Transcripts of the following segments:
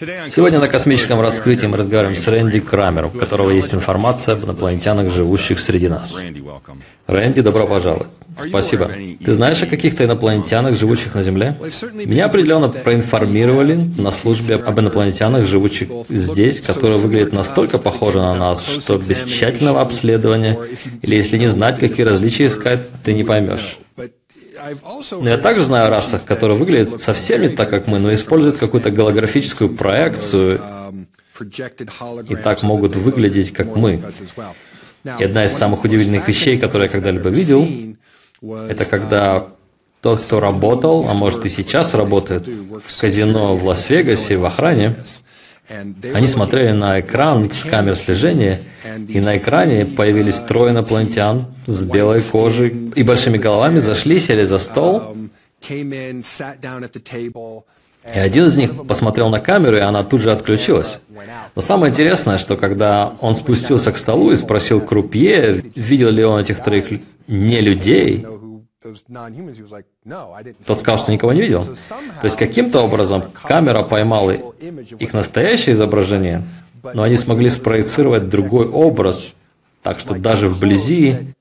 Сегодня на космическом раскрытии мы разговариваем с Рэнди Крамером, у которого есть информация об инопланетянах, живущих среди нас. Рэнди, добро пожаловать. Спасибо. Ты знаешь о каких-то инопланетянах, живущих на Земле? Меня определенно проинформировали на службе об инопланетянах, живущих здесь, которые выглядят настолько похожи на нас, что без тщательного обследования, или если не знать, какие различия искать, ты не поймешь. Но я также знаю о расах, которые выглядят совсем не так, как мы, но используют какую-то голографическую проекцию и так могут выглядеть, как мы. И одна из самых удивительных вещей, которые я когда-либо видел, это когда тот, кто работал, а может и сейчас работает в казино в Лас-Вегасе, в охране, они смотрели на экран с камер слежения, и на экране появились трое инопланетян с белой кожей и большими головами, зашли, сели за стол, и один из них посмотрел на камеру, и она тут же отключилась. Но самое интересное, что когда он спустился к столу и спросил крупье, видел ли он этих троих не людей, тот сказал, что никого не видел. То есть каким-то образом камера поймала их настоящее изображение, но они смогли спроецировать другой образ, так что даже вблизи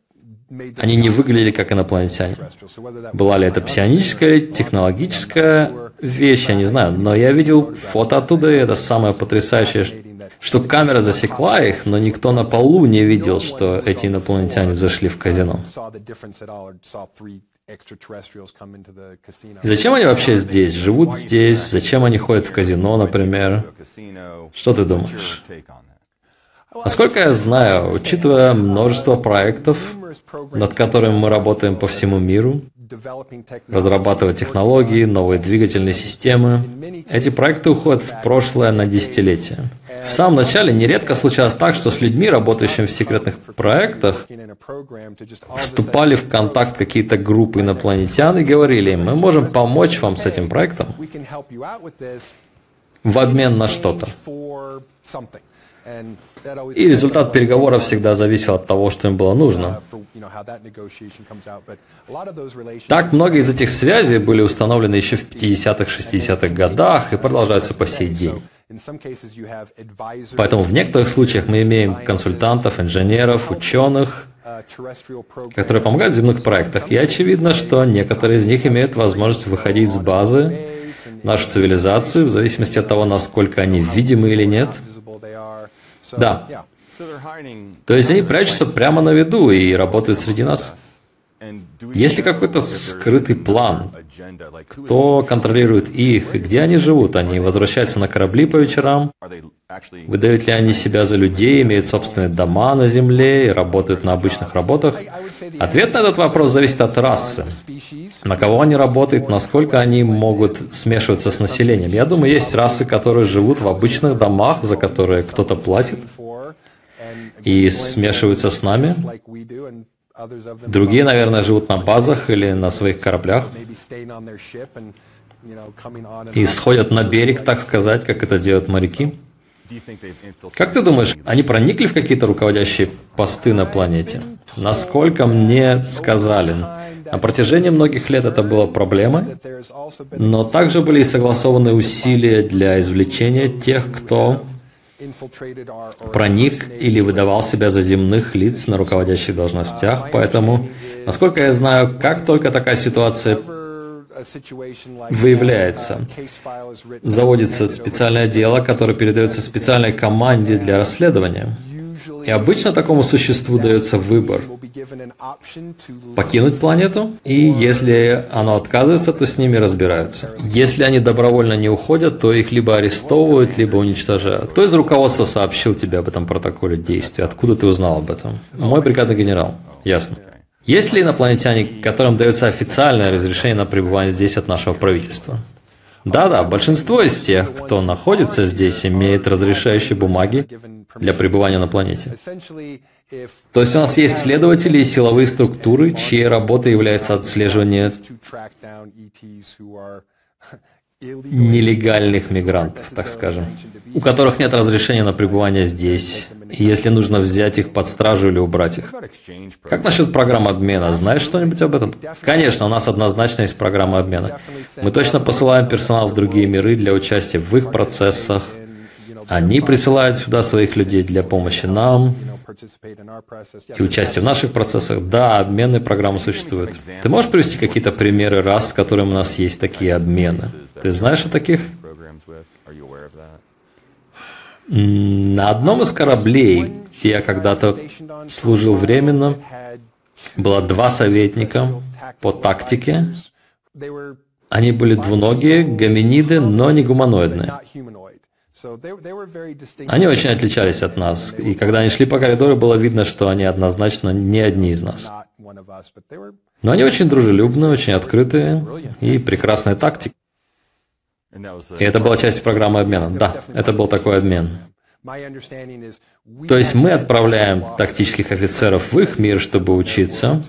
они не выглядели как инопланетяне. Была ли это псионическая или технологическая вещь, я не знаю, но я видел фото оттуда, и это самое потрясающее, что камера засекла их, но никто на полу не видел, что эти инопланетяне зашли в казино. зачем они вообще здесь? Живут здесь? Зачем они ходят в казино, например? Что ты думаешь? Насколько я знаю, учитывая множество проектов, над которыми мы работаем по всему миру, разрабатывать технологии, новые двигательные системы. Эти проекты уходят в прошлое на десятилетия. В самом начале нередко случалось так, что с людьми, работающими в секретных проектах, вступали в контакт какие-то группы инопланетян и говорили им, мы можем помочь вам с этим проектом в обмен на что-то. И результат переговоров всегда зависел от того, что им было нужно. Так многие из этих связей были установлены еще в 50-х, 60-х годах и продолжаются по сей день. Поэтому в некоторых случаях мы имеем консультантов, инженеров, ученых, которые помогают в земных проектах. И очевидно, что некоторые из них имеют возможность выходить с базы нашу цивилизацию, в зависимости от того, насколько они видимы или нет. Да. То есть они прячутся прямо на виду и работают среди нас. Есть ли какой-то скрытый план? Кто контролирует их и где они живут? Они возвращаются на корабли по вечерам? Выдают ли они себя за людей, имеют собственные дома на Земле и работают на обычных работах? Ответ на этот вопрос зависит от расы. На кого они работают, насколько они могут смешиваться с населением. Я думаю, есть расы, которые живут в обычных домах, за которые кто-то платит, и смешиваются с нами. Другие, наверное, живут на базах или на своих кораблях и сходят на берег, так сказать, как это делают моряки. Как ты думаешь, они проникли в какие-то руководящие посты на планете? Насколько мне сказали, на протяжении многих лет это было проблемой, но также были согласованы усилия для извлечения тех, кто проник или выдавал себя за земных лиц на руководящих должностях. Поэтому, насколько я знаю, как только такая ситуация выявляется, заводится специальное дело, которое передается специальной команде для расследования. И обычно такому существу дается выбор покинуть планету, и если оно отказывается, то с ними разбираются. Если они добровольно не уходят, то их либо арестовывают, либо уничтожают. Кто из руководства сообщил тебе об этом протоколе действий? Откуда ты узнал об этом? Мой бригадный генерал. Ясно. Есть ли инопланетяне, которым дается официальное разрешение на пребывание здесь от нашего правительства? Да-да, большинство из тех, кто находится здесь, имеет разрешающие бумаги для пребывания на планете. То есть у нас есть следователи и силовые структуры, чьей работой является отслеживание нелегальных мигрантов, так скажем, у которых нет разрешения на пребывание здесь если нужно взять их под стражу или убрать их. Как насчет программы обмена? Знаешь что-нибудь об этом? Конечно, у нас однозначно есть программа обмена. Мы точно посылаем персонал в другие миры для участия в их процессах. Они присылают сюда своих людей для помощи нам и участия в наших процессах. Да, обменные программы существуют. Ты можешь привести какие-то примеры раз, с которыми у нас есть такие обмены? Ты знаешь о таких? На одном из кораблей, где я когда-то служил временно, было два советника по тактике. Они были двуногие, гоминиды, но не гуманоидные. Они очень отличались от нас, и когда они шли по коридору, было видно, что они однозначно не одни из нас. Но они очень дружелюбные, очень открытые и прекрасная тактика. И это была часть программы обмена. Да, это был такой обмен. То есть мы отправляем тактических офицеров в их мир, чтобы учиться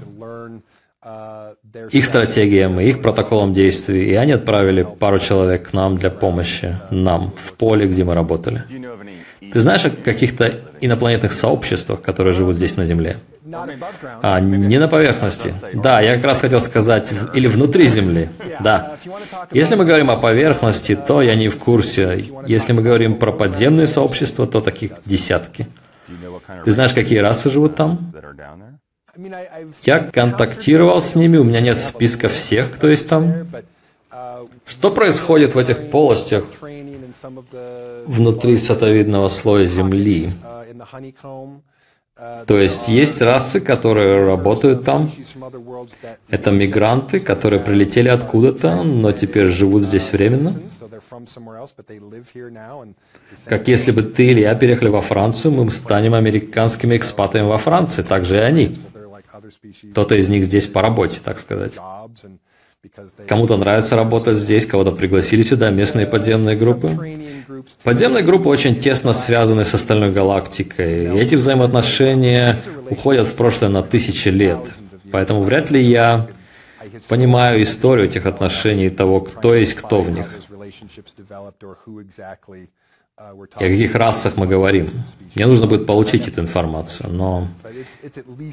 их стратегиям и их протоколам действий, и они отправили пару человек к нам для помощи, нам, в поле, где мы работали. Ты знаешь о каких-то инопланетных сообществах, которые живут здесь на Земле? А, не на поверхности. Да, я как раз хотел сказать, или внутри Земли. Да. Если мы говорим о поверхности, то я не в курсе. Если мы говорим про подземные сообщества, то таких десятки. Ты знаешь, какие расы живут там? Я контактировал с ними, у меня нет списка всех, кто есть там. Что происходит в этих полостях внутри сатовидного слоя Земли? То есть есть расы, которые работают там. Это мигранты, которые прилетели откуда-то, но теперь живут здесь временно. Как если бы ты или я переехали во Францию, мы станем американскими экспатами во Франции, так же и они. Кто-то из них здесь по работе, так сказать. Кому-то нравится работать здесь, кого-то пригласили сюда местные подземные группы. Подземные группы очень тесно связаны с остальной галактикой, и эти взаимоотношения уходят в прошлое на тысячи лет. Поэтому вряд ли я понимаю историю этих отношений и того, кто есть кто в них и о каких расах мы говорим. Мне нужно будет получить эту информацию, но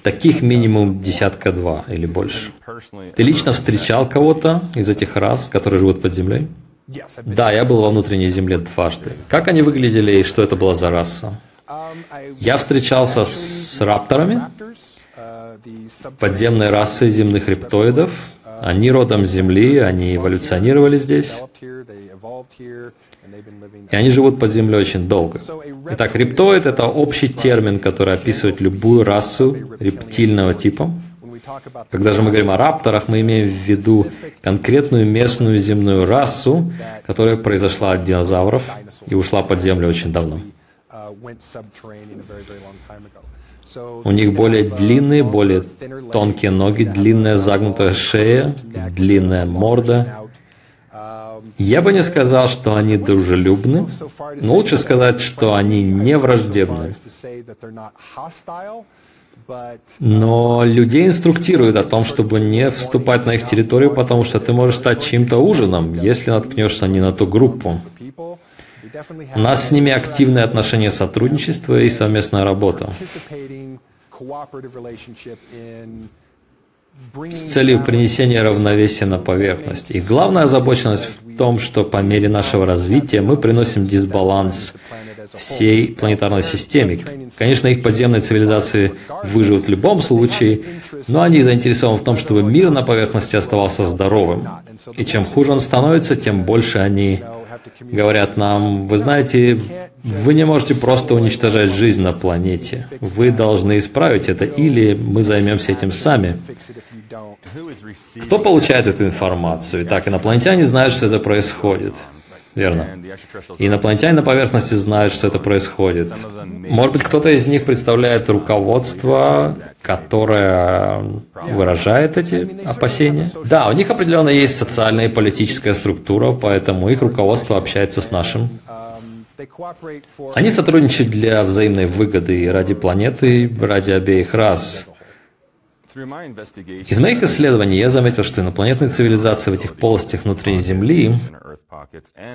таких минимум десятка два или больше. Ты лично встречал кого-то из этих рас, которые живут под землей? Да, я был во внутренней земле дважды. Как они выглядели и что это была за раса? Я встречался с рапторами, подземной расой земных рептоидов. Они родом с Земли, они эволюционировали здесь. И они живут под землей очень долго. Итак, рептоид – это общий термин, который описывает любую расу рептильного типа. Когда же мы говорим о рапторах, мы имеем в виду конкретную местную земную расу, которая произошла от динозавров и ушла под землю очень давно. У них более длинные, более тонкие ноги, длинная загнутая шея, длинная морда, я бы не сказал, что они дружелюбны, но лучше сказать, что они не враждебны. Но людей инструктируют о том, чтобы не вступать на их территорию, потому что ты можешь стать чьим-то ужином, если наткнешься не на ту группу. У нас с ними активные отношения сотрудничества и совместная работа с целью принесения равновесия на поверхность. И главная озабоченность в том, что по мере нашего развития мы приносим дисбаланс всей планетарной системе. Конечно, их подземные цивилизации выживут в любом случае, но они заинтересованы в том, чтобы мир на поверхности оставался здоровым. И чем хуже он становится, тем больше они говорят нам, вы знаете, вы не можете просто уничтожать жизнь на планете. Вы должны исправить это, или мы займемся этим сами. Кто получает эту информацию? Итак, инопланетяне знают, что это происходит. Верно. Инопланетяне на поверхности знают, что это происходит. Может быть, кто-то из них представляет руководство, которое выражает эти опасения? Да, у них определенно есть социальная и политическая структура, поэтому их руководство общается с нашим. Они сотрудничают для взаимной выгоды и ради планеты, ради обеих рас. Из моих исследований я заметил, что инопланетные цивилизации в этих полостях внутри Земли,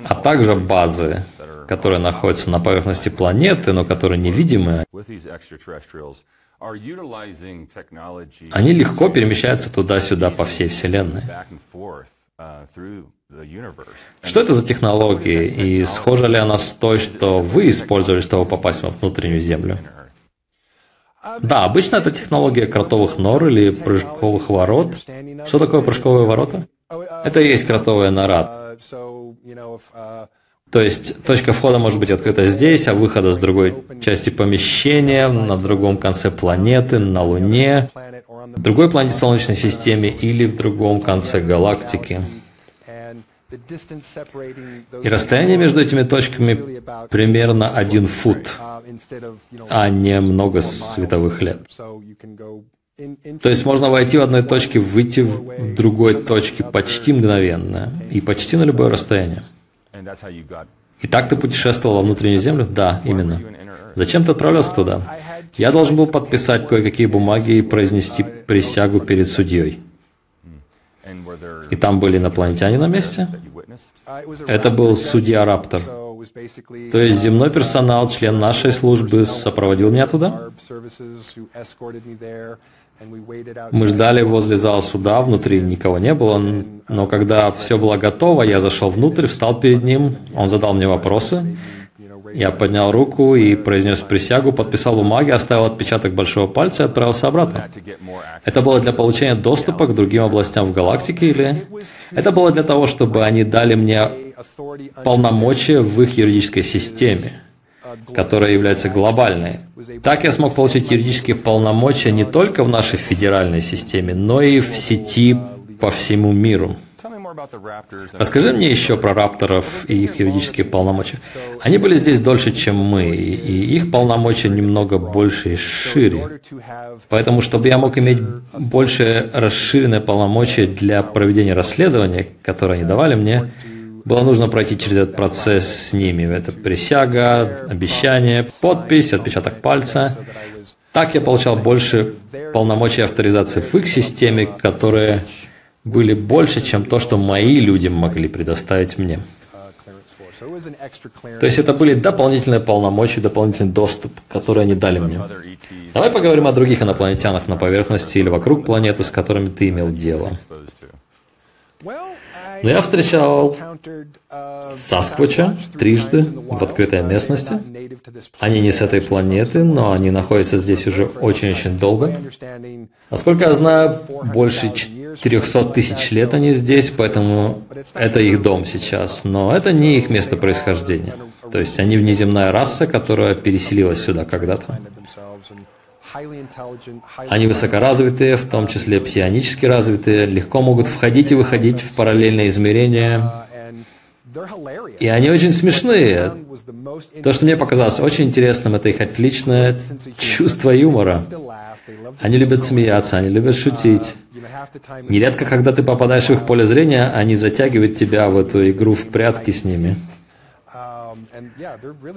а также базы, которые находятся на поверхности планеты, но которые невидимы, они легко перемещаются туда-сюда по всей Вселенной. Что это за технологии и схожа ли она с той, что вы использовали, чтобы попасть во внутреннюю Землю? Да, обычно это технология кротовых нор или прыжковых ворот. Что такое прыжковые ворота? Это и есть кротовая нора. То есть точка входа может быть открыта здесь, а выхода с другой части помещения, на другом конце планеты, на Луне, в другой планете Солнечной системе или в другом конце галактики. И расстояние между этими точками примерно один фут, а не много световых лет. То есть можно войти в одной точке, выйти в другой точке почти мгновенно и почти на любое расстояние. И так ты путешествовал во внутреннюю землю? Да, именно. Зачем ты отправлялся туда? Я должен был подписать кое-какие бумаги и произнести присягу перед судьей. И там были инопланетяне на месте? Это был судья Раптор. То есть земной персонал, член нашей службы, сопроводил меня туда? Мы ждали возле зала суда, внутри никого не было, но когда все было готово, я зашел внутрь, встал перед ним, он задал мне вопросы, я поднял руку и произнес присягу, подписал бумаги, оставил отпечаток большого пальца и отправился обратно. Это было для получения доступа к другим областям в галактике или... Это было для того, чтобы они дали мне полномочия в их юридической системе, которая является глобальной. Так я смог получить юридические полномочия не только в нашей федеральной системе, но и в сети по всему миру. Расскажи мне еще про рапторов и их юридические полномочия. Они были здесь дольше, чем мы, и их полномочия немного больше и шире. Поэтому, чтобы я мог иметь больше расширенные полномочия для проведения расследования, которые они давали мне, было нужно пройти через этот процесс с ними. Это присяга, обещание, подпись, отпечаток пальца. Так я получал больше полномочий авторизации в их системе, которые были больше, чем то, что мои люди могли предоставить мне. То есть это были дополнительные полномочия, дополнительный доступ, который они дали мне. Давай поговорим о других инопланетянах на поверхности или вокруг планеты, с которыми ты имел дело. Но я встречал Сасквача трижды в открытой местности. Они не с этой планеты, но они находятся здесь уже очень-очень долго. Насколько я знаю, больше 400 тысяч лет они здесь, поэтому это их дом сейчас. Но это не их место происхождения. То есть они внеземная раса, которая переселилась сюда когда-то. Они высокоразвитые, в том числе псионически развитые, легко могут входить и выходить в параллельные измерения. И они очень смешные. То, что мне показалось очень интересным, это их отличное чувство юмора. Они любят смеяться, они любят шутить. Нередко, когда ты попадаешь в их поле зрения, они затягивают тебя в эту игру в прятки с ними.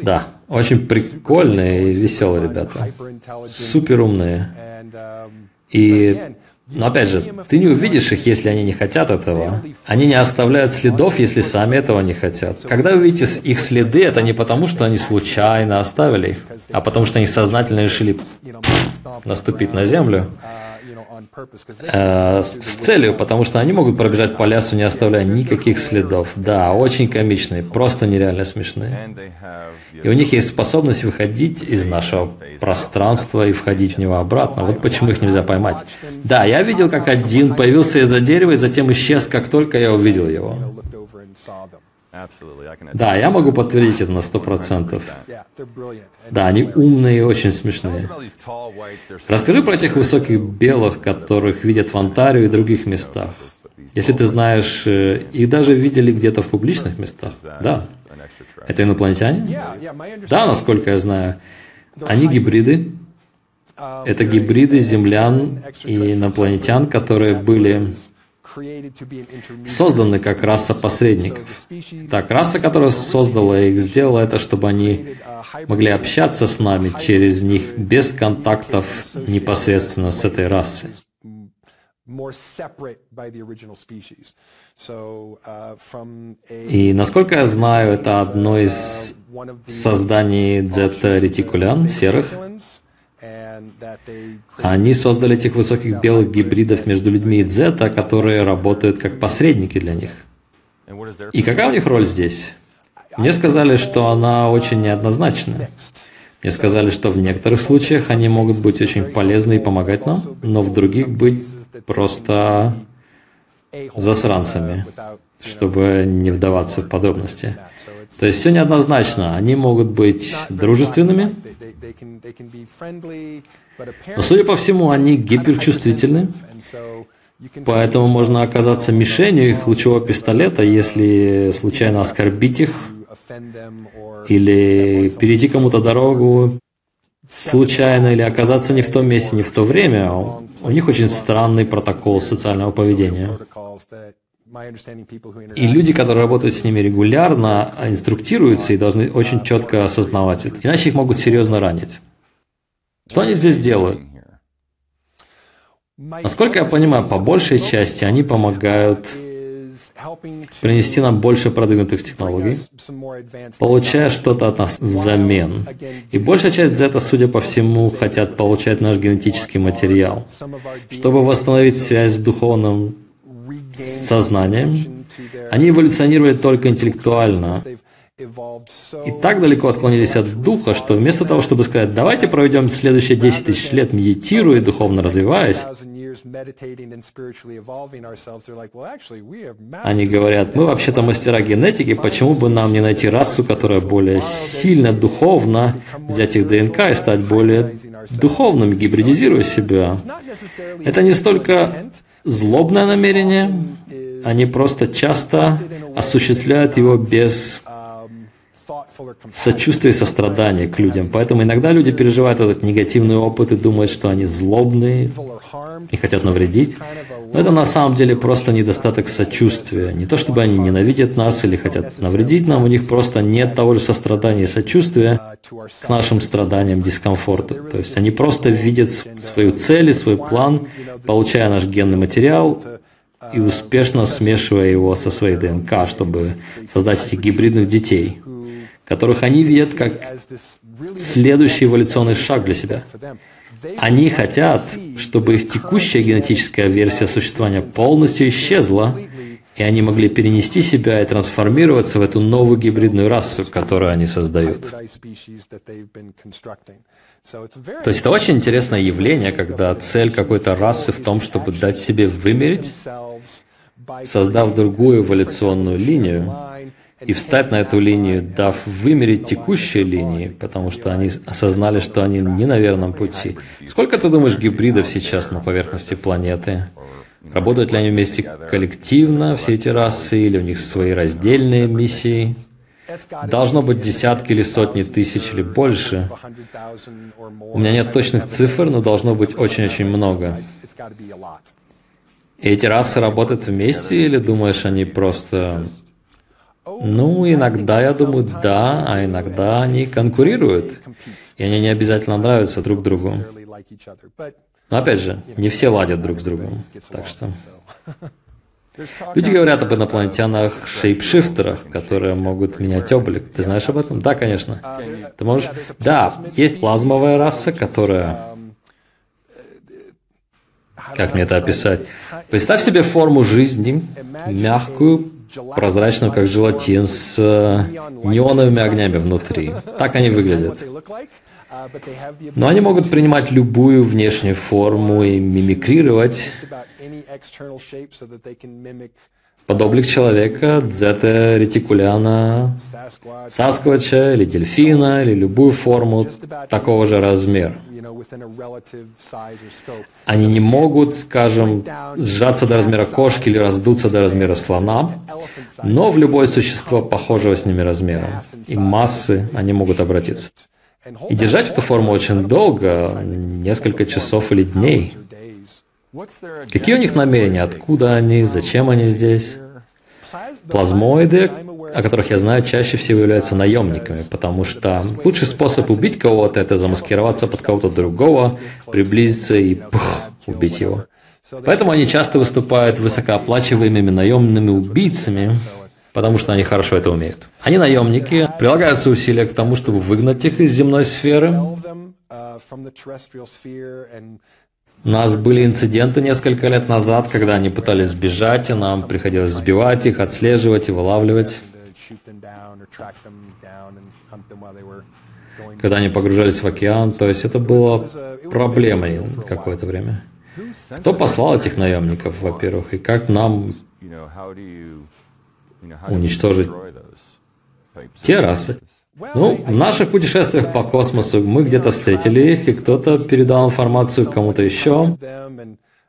Да, очень прикольные и веселые ребята. Супер умные. И, но опять же, ты не увидишь их, если они не хотят этого. Они не оставляют следов, если сами этого не хотят. Когда вы видите их следы, это не потому, что они случайно оставили их, а потому что они сознательно решили наступить на землю э, с целью, потому что они могут пробежать по лесу, не оставляя никаких следов. Да, очень комичные, просто нереально смешные. И у них есть способность выходить из нашего пространства и входить в него обратно. Вот почему их нельзя поймать. Да, я видел, как один появился из-за дерева и затем исчез, как только я увидел его. Да, я могу подтвердить это на сто процентов. Да, они умные и очень смешные. Расскажи про этих высоких белых, которых видят в Онтарио и других местах. Если ты знаешь, э, их даже видели где-то в публичных местах. Да. Это инопланетяне? Да, насколько я знаю. Они гибриды. Это гибриды землян и инопланетян, которые были созданы как раса посредников. Так, раса, которая создала их, сделала это, чтобы они могли общаться с нами через них без контактов непосредственно с этой расой. И насколько я знаю, это одно из создании дзета-ретикулян, серых. Они создали этих высоких белых гибридов между людьми и дзета, которые работают как посредники для них. И какая у них роль здесь? Мне сказали, что она очень неоднозначная. Мне сказали, что в некоторых случаях они могут быть очень полезны и помогать нам, но в других быть просто засранцами, чтобы не вдаваться в подробности. То есть все неоднозначно. Они могут быть дружественными, но, судя по всему, они гиперчувствительны, поэтому можно оказаться мишенью их лучевого пистолета, если случайно оскорбить их или перейти кому-то дорогу случайно или оказаться не в том месте, не в то время. У них очень странный протокол социального поведения. И люди, которые работают с ними регулярно, инструктируются и должны очень четко осознавать это. Иначе их могут серьезно ранить. Что они здесь делают? Насколько я понимаю, по большей части они помогают принести нам больше продвинутых технологий, получая что-то от нас взамен. И большая часть Z, судя по всему, хотят получать наш генетический материал, чтобы восстановить связь с духовным сознанием. Они эволюционировали только интеллектуально, и так далеко отклонились от духа, что вместо того, чтобы сказать, давайте проведем следующие 10 тысяч лет медитируя, духовно развиваясь, они говорят, мы вообще-то мастера генетики, почему бы нам не найти расу, которая более сильно духовно, взять их ДНК и стать более духовными, гибридизируя себя. Это не столько злобное намерение, они просто часто осуществляют его без сочувствие и сострадание к людям. Поэтому иногда люди переживают этот негативный опыт и думают, что они злобные и хотят навредить. Но это на самом деле просто недостаток сочувствия. Не то чтобы они ненавидят нас или хотят навредить нам, у них просто нет того же сострадания и сочувствия к нашим страданиям, дискомфорту. То есть они просто видят свою цель и свой план, получая наш генный материал, и успешно смешивая его со своей ДНК, чтобы создать этих гибридных детей которых они видят как следующий эволюционный шаг для себя. Они хотят, чтобы их текущая генетическая версия существования полностью исчезла, и они могли перенести себя и трансформироваться в эту новую гибридную расу, которую они создают. То есть это очень интересное явление, когда цель какой-то расы в том, чтобы дать себе вымереть, создав другую эволюционную линию, и встать на эту линию, дав вымереть текущие линии, потому что они осознали, что они не на верном пути. Сколько, ты думаешь, гибридов сейчас на поверхности планеты? Работают ли они вместе коллективно, все эти расы, или у них свои раздельные миссии? Должно быть десятки или сотни тысяч или больше. У меня нет точных цифр, но должно быть очень-очень много. И эти расы работают вместе, или думаешь, они просто ну, иногда, я думаю, да, а иногда они конкурируют. И они не обязательно нравятся друг другу. Но опять же, не все ладят друг с другом. Так что... Люди говорят об инопланетянах шейпшифтерах, которые могут менять облик. Ты знаешь об этом? Да, конечно. Ты можешь... Да, есть плазмовая раса, которая... Как мне это описать? Представь себе форму жизни, мягкую, прозрачную, как желатин, с э, неоновыми огнями внутри. Так они выглядят. Но они могут принимать любую внешнюю форму и мимикрировать под облик человека, дзета ретикуляна, сасквача или дельфина, или любую форму такого же размера. Они не могут, скажем, сжаться до размера кошки или раздуться до размера слона, но в любое существо похожего с ними размером и массы они могут обратиться. И держать эту форму очень долго, несколько часов или дней. Какие у них намерения? Откуда они? Зачем они здесь? Плазмоиды, о которых я знаю, чаще всего являются наемниками, потому что лучший способ убить кого-то – это замаскироваться под кого-то другого, приблизиться и пух, убить его. Поэтому они часто выступают высокооплачиваемыми наемными убийцами, потому что они хорошо это умеют. Они наемники, прилагаются усилия к тому, чтобы выгнать их из земной сферы. У нас были инциденты несколько лет назад, когда они пытались сбежать, и нам приходилось сбивать их, отслеживать и вылавливать. Когда они погружались в океан, то есть это было проблемой какое-то время. Кто послал этих наемников, во-первых, и как нам уничтожить те расы? Ну, в наших путешествиях по космосу мы где-то встретили их, и кто-то передал информацию кому-то еще.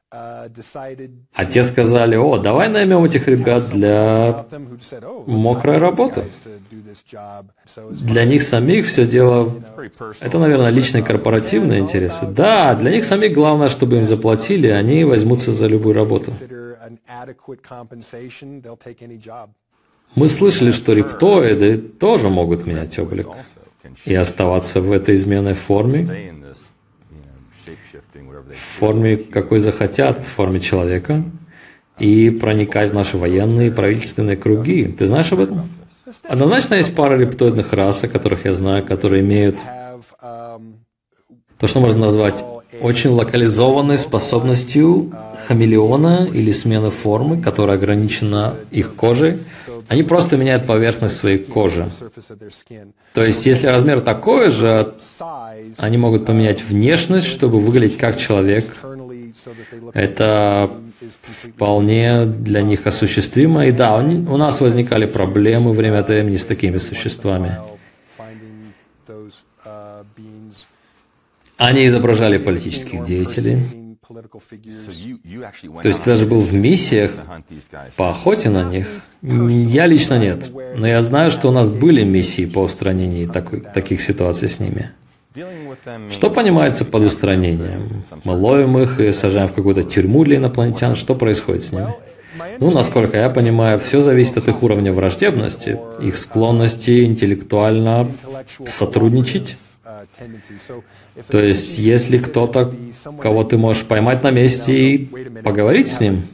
А те сказали, о, давай наймем этих ребят для мокрой работы. Для них самих все дело, это, наверное, личные корпоративные интересы. Да, для них самих главное, чтобы им заплатили, они возьмутся за любую работу. Мы слышали, что рептоиды тоже могут менять облик и оставаться в этой изменной форме, в форме, какой захотят, в форме человека, и проникать в наши военные и правительственные круги. Ты знаешь об этом? Однозначно есть пара рептоидных рас, о которых я знаю, которые имеют то, что можно назвать очень локализованной способностью хамелеона или смены формы, которая ограничена их кожей, они просто меняют поверхность своей кожи. То есть, если размер такой же, они могут поменять внешность, чтобы выглядеть как человек. Это вполне для них осуществимо. И да, у нас возникали проблемы время от времени с такими существами. Они изображали политических деятелей, то есть ты даже был в миссиях по охоте на них? Я лично нет. Но я знаю, что у нас были миссии по устранению такой, таких ситуаций с ними. Что понимается под устранением? Мы ловим их и сажаем в какую-то тюрьму для инопланетян. Что происходит с ними? Ну, насколько я понимаю, все зависит от их уровня враждебности, их склонности интеллектуально сотрудничать то есть, если кто-то, кого ты можешь поймать на месте и поговорить с ним,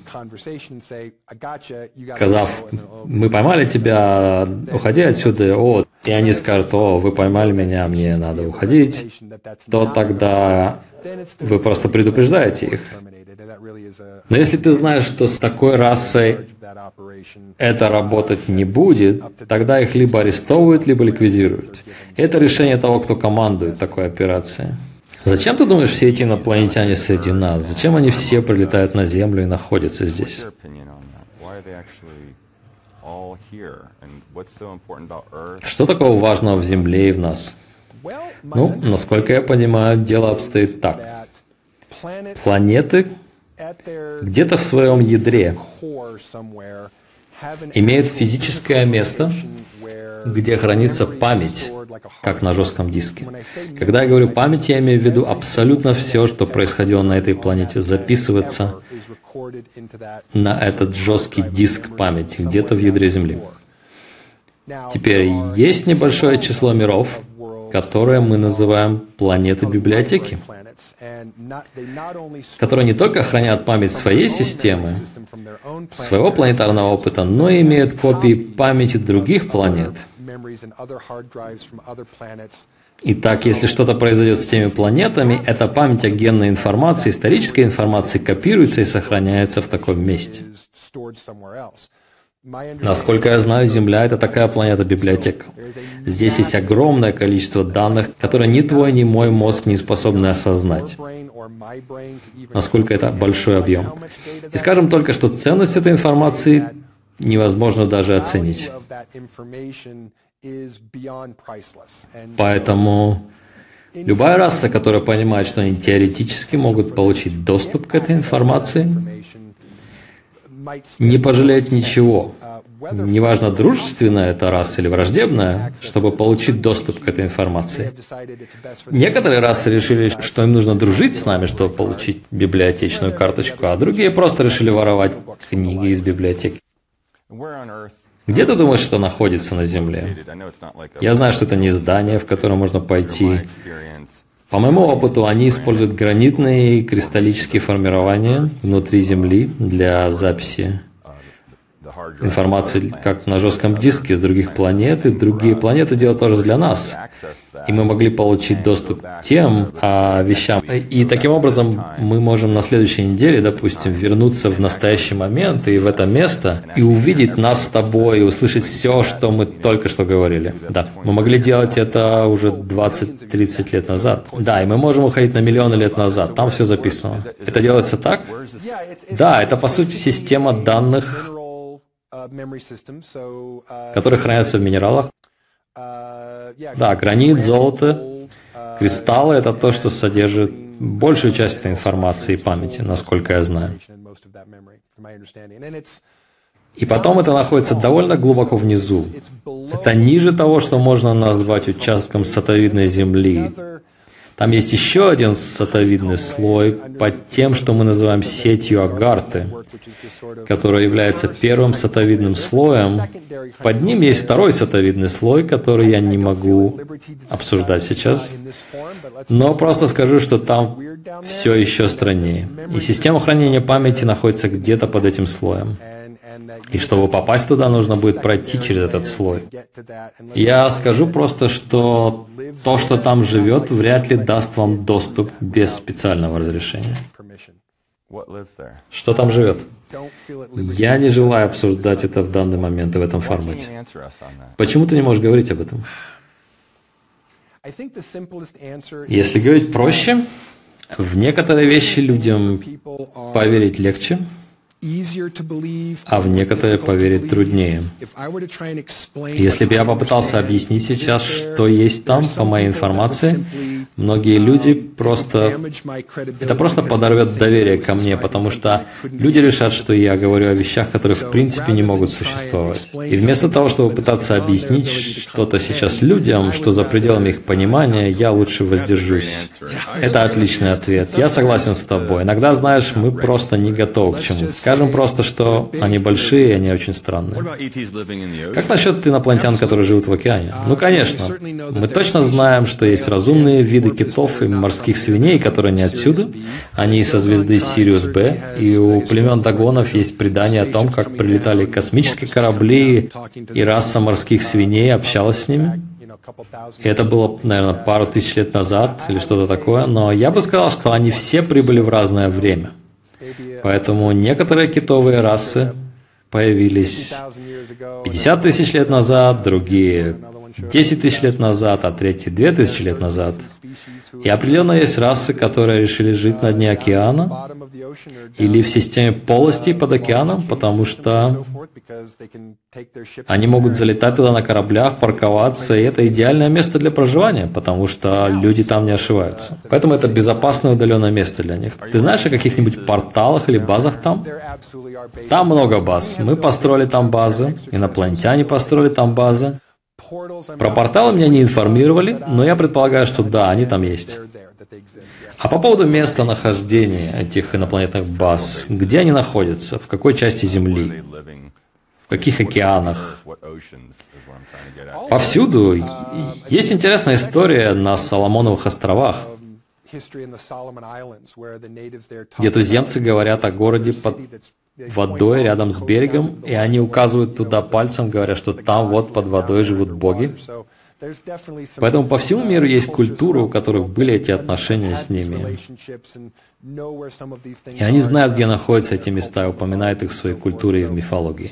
сказав, мы поймали тебя, уходи отсюда, о, и они скажут, о, вы поймали меня, мне надо уходить, то тогда вы просто предупреждаете их. Но если ты знаешь, что с такой расой это работать не будет, тогда их либо арестовывают, либо ликвидируют. Это решение того, кто командует такой операцией. Зачем ты думаешь, все эти инопланетяне среди нас? Зачем они все прилетают на Землю и находятся здесь? Что такого важного в Земле и в нас? Ну, насколько я понимаю, дело обстоит так. Планеты где-то в своем ядре имеют физическое место, где хранится память, как на жестком диске. Когда я говорю память, я имею в виду абсолютно все, что происходило на этой планете, записывается на этот жесткий диск памяти, где-то в ядре Земли. Теперь есть небольшое число миров, которые мы называем планеты библиотеки которые не только хранят память своей системы, своего планетарного опыта, но и имеют копии памяти других планет. Итак, если что-то произойдет с теми планетами, эта память о генной информации, исторической информации копируется и сохраняется в таком месте. Насколько я знаю, Земля — это такая планета-библиотека. Здесь есть огромное количество данных, которые ни твой, ни мой мозг не способны осознать. Насколько это большой объем. И скажем только, что ценность этой информации невозможно даже оценить. Поэтому любая раса, которая понимает, что они теоретически могут получить доступ к этой информации, не пожалеет ничего, неважно, дружественная это раса или враждебная, чтобы получить доступ к этой информации. Некоторые расы решили, что им нужно дружить с нами, чтобы получить библиотечную карточку, а другие просто решили воровать книги из библиотеки. Где ты думаешь, что находится на Земле? Я знаю, что это не здание, в которое можно пойти по моему опыту, они используют гранитные кристаллические формирования внутри Земли для записи информацию как на жестком диске с других планет, и другие планеты делают тоже для нас. И мы могли получить доступ к тем а, вещам. И таким образом мы можем на следующей неделе, допустим, вернуться в настоящий момент и в это место, и увидеть нас с тобой, и услышать все, что мы только что говорили. Да, мы могли делать это уже 20-30 лет назад. Да, и мы можем уходить на миллионы лет назад. Там все записано. Это делается так? Да, это по сути система данных, которые хранятся в минералах. Да, гранит, золото, кристаллы – это то, что содержит большую часть этой информации и памяти, насколько я знаю. И потом это находится довольно глубоко внизу. Это ниже того, что можно назвать участком сатовидной земли. Там есть еще один сатовидный слой под тем, что мы называем сетью Агарты, которая является первым сатовидным слоем. Под ним есть второй сатовидный слой, который я не могу обсуждать сейчас, но просто скажу, что там все еще страннее. И система хранения памяти находится где-то под этим слоем. И чтобы попасть туда, нужно будет пройти через этот слой. Я скажу просто, что то, что там живет, вряд ли даст вам доступ без специального разрешения. Что там живет? Я не желаю обсуждать это в данный момент и в этом формате. Почему ты не можешь говорить об этом? Если говорить проще, в некоторые вещи людям поверить легче, а в некоторые поверить труднее. Если бы я попытался объяснить сейчас, что есть там, по моей информации, многие люди просто... Это просто подорвет доверие ко мне, потому что люди решат, что я говорю о вещах, которые в принципе не могут существовать. И вместо того, чтобы пытаться объяснить что-то сейчас людям, что за пределами их понимания, я лучше воздержусь. Это отличный ответ. Я согласен с тобой. Иногда, знаешь, мы просто не готовы к чему-то. Скажем просто, что они большие, и они очень странные. Как насчет инопланетян, которые живут в океане? Ну, конечно. Мы точно знаем, что есть разумные виды китов и морских свиней, которые не отсюда. Они со звезды Сириус Б. И у племен Дагонов есть предание о том, как прилетали космические корабли, и раса морских свиней общалась с ними. И это было, наверное, пару тысяч лет назад или что-то такое, но я бы сказал, что они все прибыли в разное время – Поэтому некоторые китовые расы появились 50 тысяч лет назад, другие 10 тысяч лет назад, а третьи 2 тысячи лет назад. И определенно есть расы, которые решили жить на дне океана или в системе полостей под океаном, потому что они могут залетать туда на кораблях, парковаться, и это идеальное место для проживания, потому что люди там не ошиваются. Поэтому это безопасное удаленное место для них. Ты знаешь о каких-нибудь порталах или базах там? Там много баз. Мы построили там базы, инопланетяне построили там базы. Про порталы меня не информировали, но я предполагаю, что да, они там есть. А по поводу местонахождения этих инопланетных баз, где они находятся, в какой части Земли, в каких океанах? Повсюду. Есть интересная история на Соломоновых островах, где туземцы говорят о городе под водой рядом с берегом, и они указывают туда пальцем, говоря, что там вот под водой живут боги. Поэтому по всему миру есть культуры, у которых были эти отношения с ними. И они знают, где находятся эти места, и упоминают их в своей культуре и в мифологии.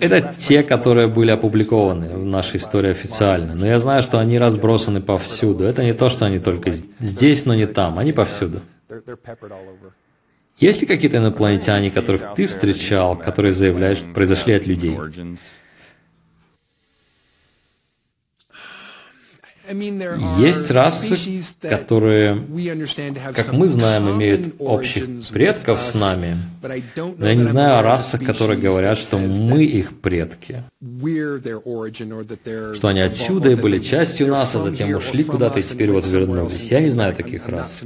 Это те, которые были опубликованы в нашей истории официально. Но я знаю, что они разбросаны повсюду. Это не то, что они только здесь, но не там. Они повсюду. Есть ли какие-то инопланетяне, которых ты встречал, которые заявляют, что произошли от людей? Есть расы, которые, как мы знаем, имеют общих предков с нами, но я не знаю о расах, которые говорят, что мы их предки, что они отсюда и были частью нас, а затем ушли куда-то и теперь вот вернулись. Я не знаю таких рас.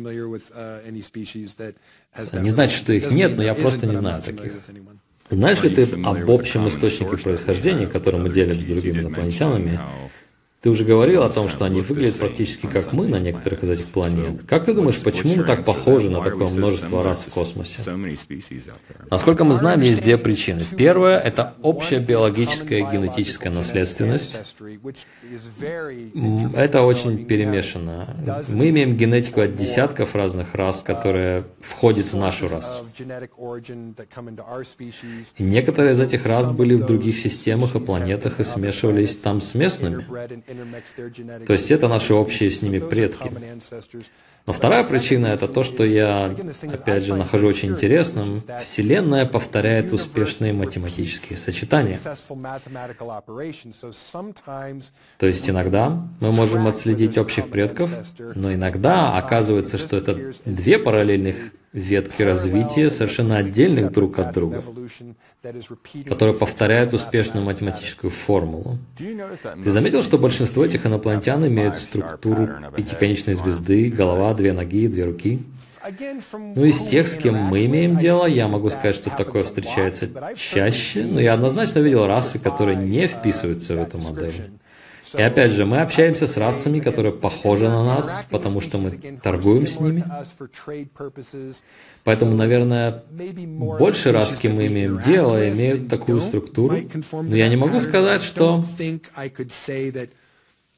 Не значит, что их нет, но я просто не знаю таких. Знаешь ли ты об общем источнике происхождения, который мы делим с другими инопланетянами, Ты уже говорил о том, что они выглядят практически как мы на некоторых из этих планет. Как ты думаешь, почему мы так похожи на такое множество рас в космосе? Насколько мы знаем, есть две причины. Первая – это общая биологическая и генетическая наследственность. Это очень перемешано. Мы имеем генетику от десятков разных рас, которые входят в нашу расу. И некоторые из этих рас были в других системах и планетах и смешивались там с местными. То есть это наши общие с ними предки. Но вторая причина это то, что я, опять же, нахожу очень интересным. Вселенная повторяет успешные математические сочетания. То есть иногда мы можем отследить общих предков, но иногда оказывается, что это две параллельных ветки развития совершенно отдельных друг от друга, которые повторяют успешную математическую формулу. Ты заметил, что большинство этих инопланетян имеют структуру пятиконечной звезды, голова, две ноги, две руки? Ну, из тех, с кем мы имеем дело, я могу сказать, что такое встречается чаще, но я однозначно видел расы, которые не вписываются в эту модель. И опять же, мы общаемся с расами, которые похожи на нас, потому что мы торгуем с ними. Поэтому, наверное, больше раз, с кем мы имеем дело, имеют такую структуру. Но я не могу сказать, что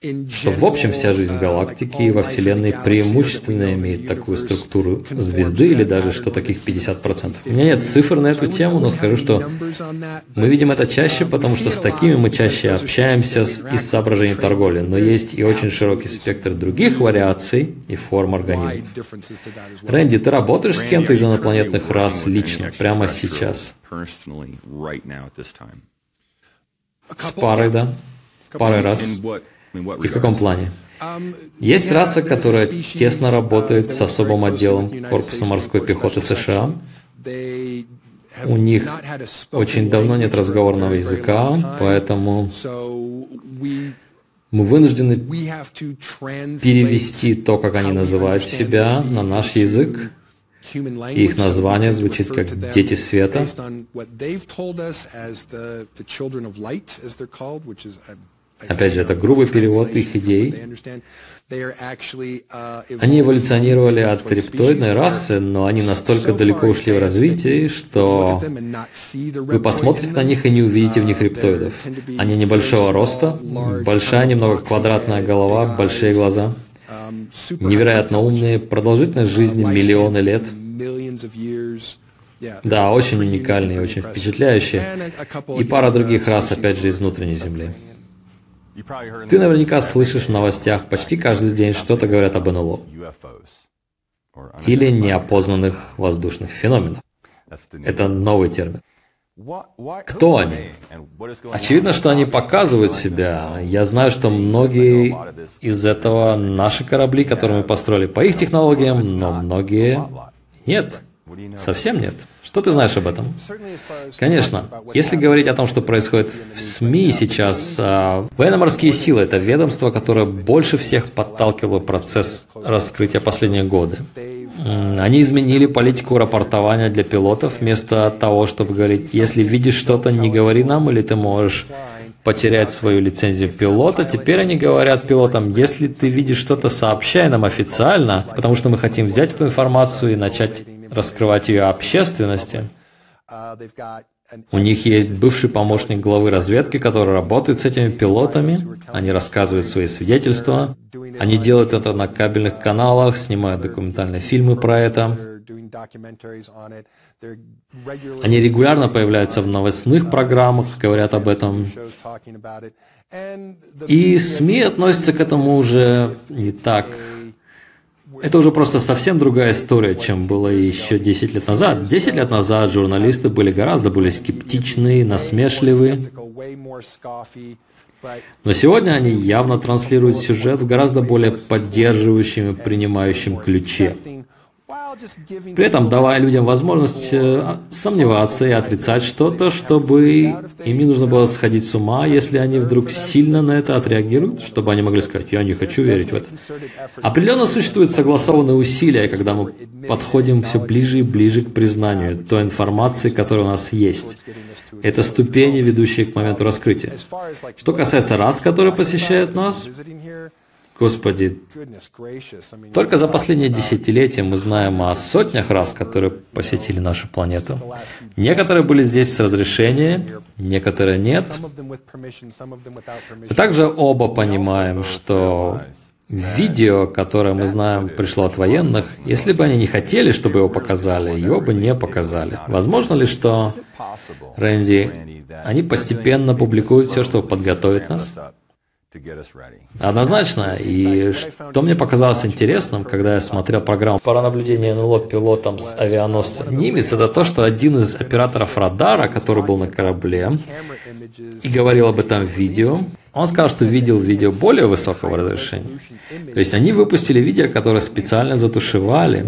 что в общем вся жизнь галактики и во Вселенной преимущественно имеет такую структуру звезды или даже что таких 50%. У меня нет цифр на эту тему, но скажу, что мы видим это чаще, потому что с такими мы чаще общаемся из соображений торговли, но есть и очень широкий спектр других вариаций и форм организмов. Рэнди, ты работаешь с кем-то из инопланетных рас лично, прямо сейчас? С парой, да? Парой раз. И в каком плане? Есть раса, которая тесно работает с особым отделом Корпуса морской пехоты США. У них очень давно нет разговорного языка, поэтому мы вынуждены перевести то, как они называют себя, на наш язык. Их название звучит как «Дети света». Опять же, это грубый перевод их идей. Они эволюционировали от рептоидной расы, но они настолько далеко ушли в развитии, что вы посмотрите на них и не увидите в них рептоидов. Они небольшого роста, большая немного квадратная голова, большие глаза, невероятно умные, продолжительность жизни миллионы лет. Да, очень уникальные, очень впечатляющие. И пара других рас, опять же, из внутренней Земли. Ты наверняка слышишь в новостях почти каждый день что-то говорят об НЛО или неопознанных воздушных феноменах. Это новый термин. Кто они? Очевидно, что они показывают себя. Я знаю, что многие из этого наши корабли, которые мы построили по их технологиям, но многие нет. Совсем нет. Что ты знаешь об этом? Конечно, если говорить о том, что происходит в СМИ сейчас, а, военно-морские силы – это ведомство, которое больше всех подталкивало процесс раскрытия последние годы. Они изменили политику рапортования для пилотов, вместо того, чтобы говорить, если видишь что-то, не говори нам, или ты можешь потерять свою лицензию пилота. Теперь они говорят пилотам, если ты видишь что-то, сообщай нам официально, потому что мы хотим взять эту информацию и начать раскрывать ее общественности. У них есть бывший помощник главы разведки, который работает с этими пилотами. Они рассказывают свои свидетельства. Они делают это на кабельных каналах, снимают документальные фильмы про это. Они регулярно появляются в новостных программах, говорят об этом. И СМИ относятся к этому уже не так это уже просто совсем другая история, чем было еще 10 лет назад. 10 лет назад журналисты были гораздо более скептичны, насмешливы. Но сегодня они явно транслируют сюжет в гораздо более поддерживающем и принимающем ключе. При этом давая людям возможность э, сомневаться и отрицать что-то, чтобы им не нужно было сходить с ума, если они вдруг сильно на это отреагируют, чтобы они могли сказать, я не хочу верить в это. Определенно существуют согласованные усилия, когда мы подходим все ближе и ближе к признанию той информации, которая у нас есть. Это ступени, ведущие к моменту раскрытия. Что касается рас, которые посещают нас, Господи, только за последние десятилетия мы знаем о сотнях раз, которые посетили нашу планету. Некоторые были здесь с разрешения, некоторые нет. Мы также оба понимаем, что видео, которое мы знаем, пришло от военных, если бы они не хотели, чтобы его показали, его бы не показали. Возможно ли, что, Рэнди, они постепенно публикуют все, чтобы подготовить нас? Однозначно. И что мне показалось интересным, когда я смотрел программу по наблюдению НЛО пилотом с авианосца Нимец, это то, что один из операторов радара, который был на корабле и говорил об этом в видео, он сказал, что видел видео более высокого разрешения. То есть они выпустили видео, которое специально затушевали,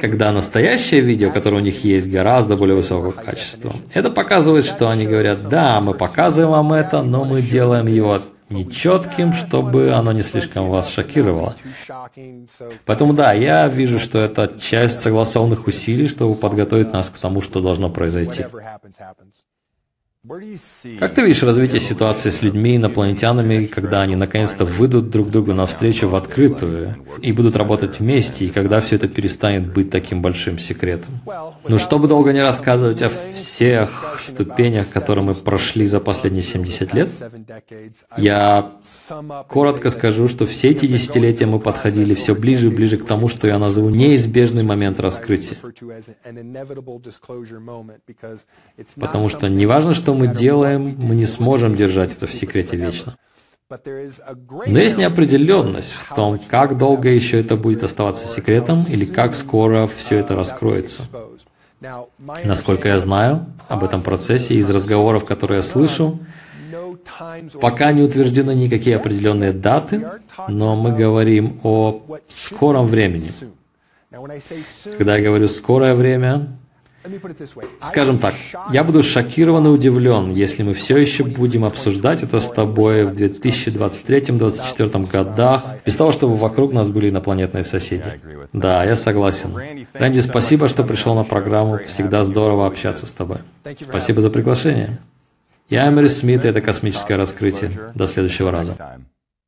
когда настоящее видео, которое у них есть, гораздо более высокого качества. Это показывает, что они говорят, да, мы показываем вам это, но мы делаем его нечетким, чтобы оно не слишком вас шокировало. Поэтому да, я вижу, что это часть согласованных усилий, чтобы подготовить нас к тому, что должно произойти. Как ты видишь развитие ситуации с людьми, инопланетянами, когда они наконец-то выйдут друг другу навстречу в открытую и будут работать вместе, и когда все это перестанет быть таким большим секретом? Ну, чтобы долго не рассказывать о всех ступенях, которые мы прошли за последние 70 лет, я коротко скажу, что все эти десятилетия мы подходили все ближе и ближе к тому, что я назову неизбежный момент раскрытия. Потому что не важно, что что мы делаем, мы не сможем держать это в секрете вечно. Но есть неопределенность в том, как долго еще это будет оставаться секретом или как скоро все это раскроется. Насколько я знаю об этом процессе из разговоров, которые я слышу, пока не утверждены никакие определенные даты, но мы говорим о скором времени. Когда я говорю «скорое время», Скажем так, я буду шокирован и удивлен, если мы все еще будем обсуждать это с тобой в 2023-2024 годах, без того, чтобы вокруг нас были инопланетные соседи. Да, я согласен. Рэнди, спасибо, что пришел на программу. Всегда здорово общаться с тобой. Спасибо за приглашение. Я Эмери Смит, и это «Космическое раскрытие». До следующего раза.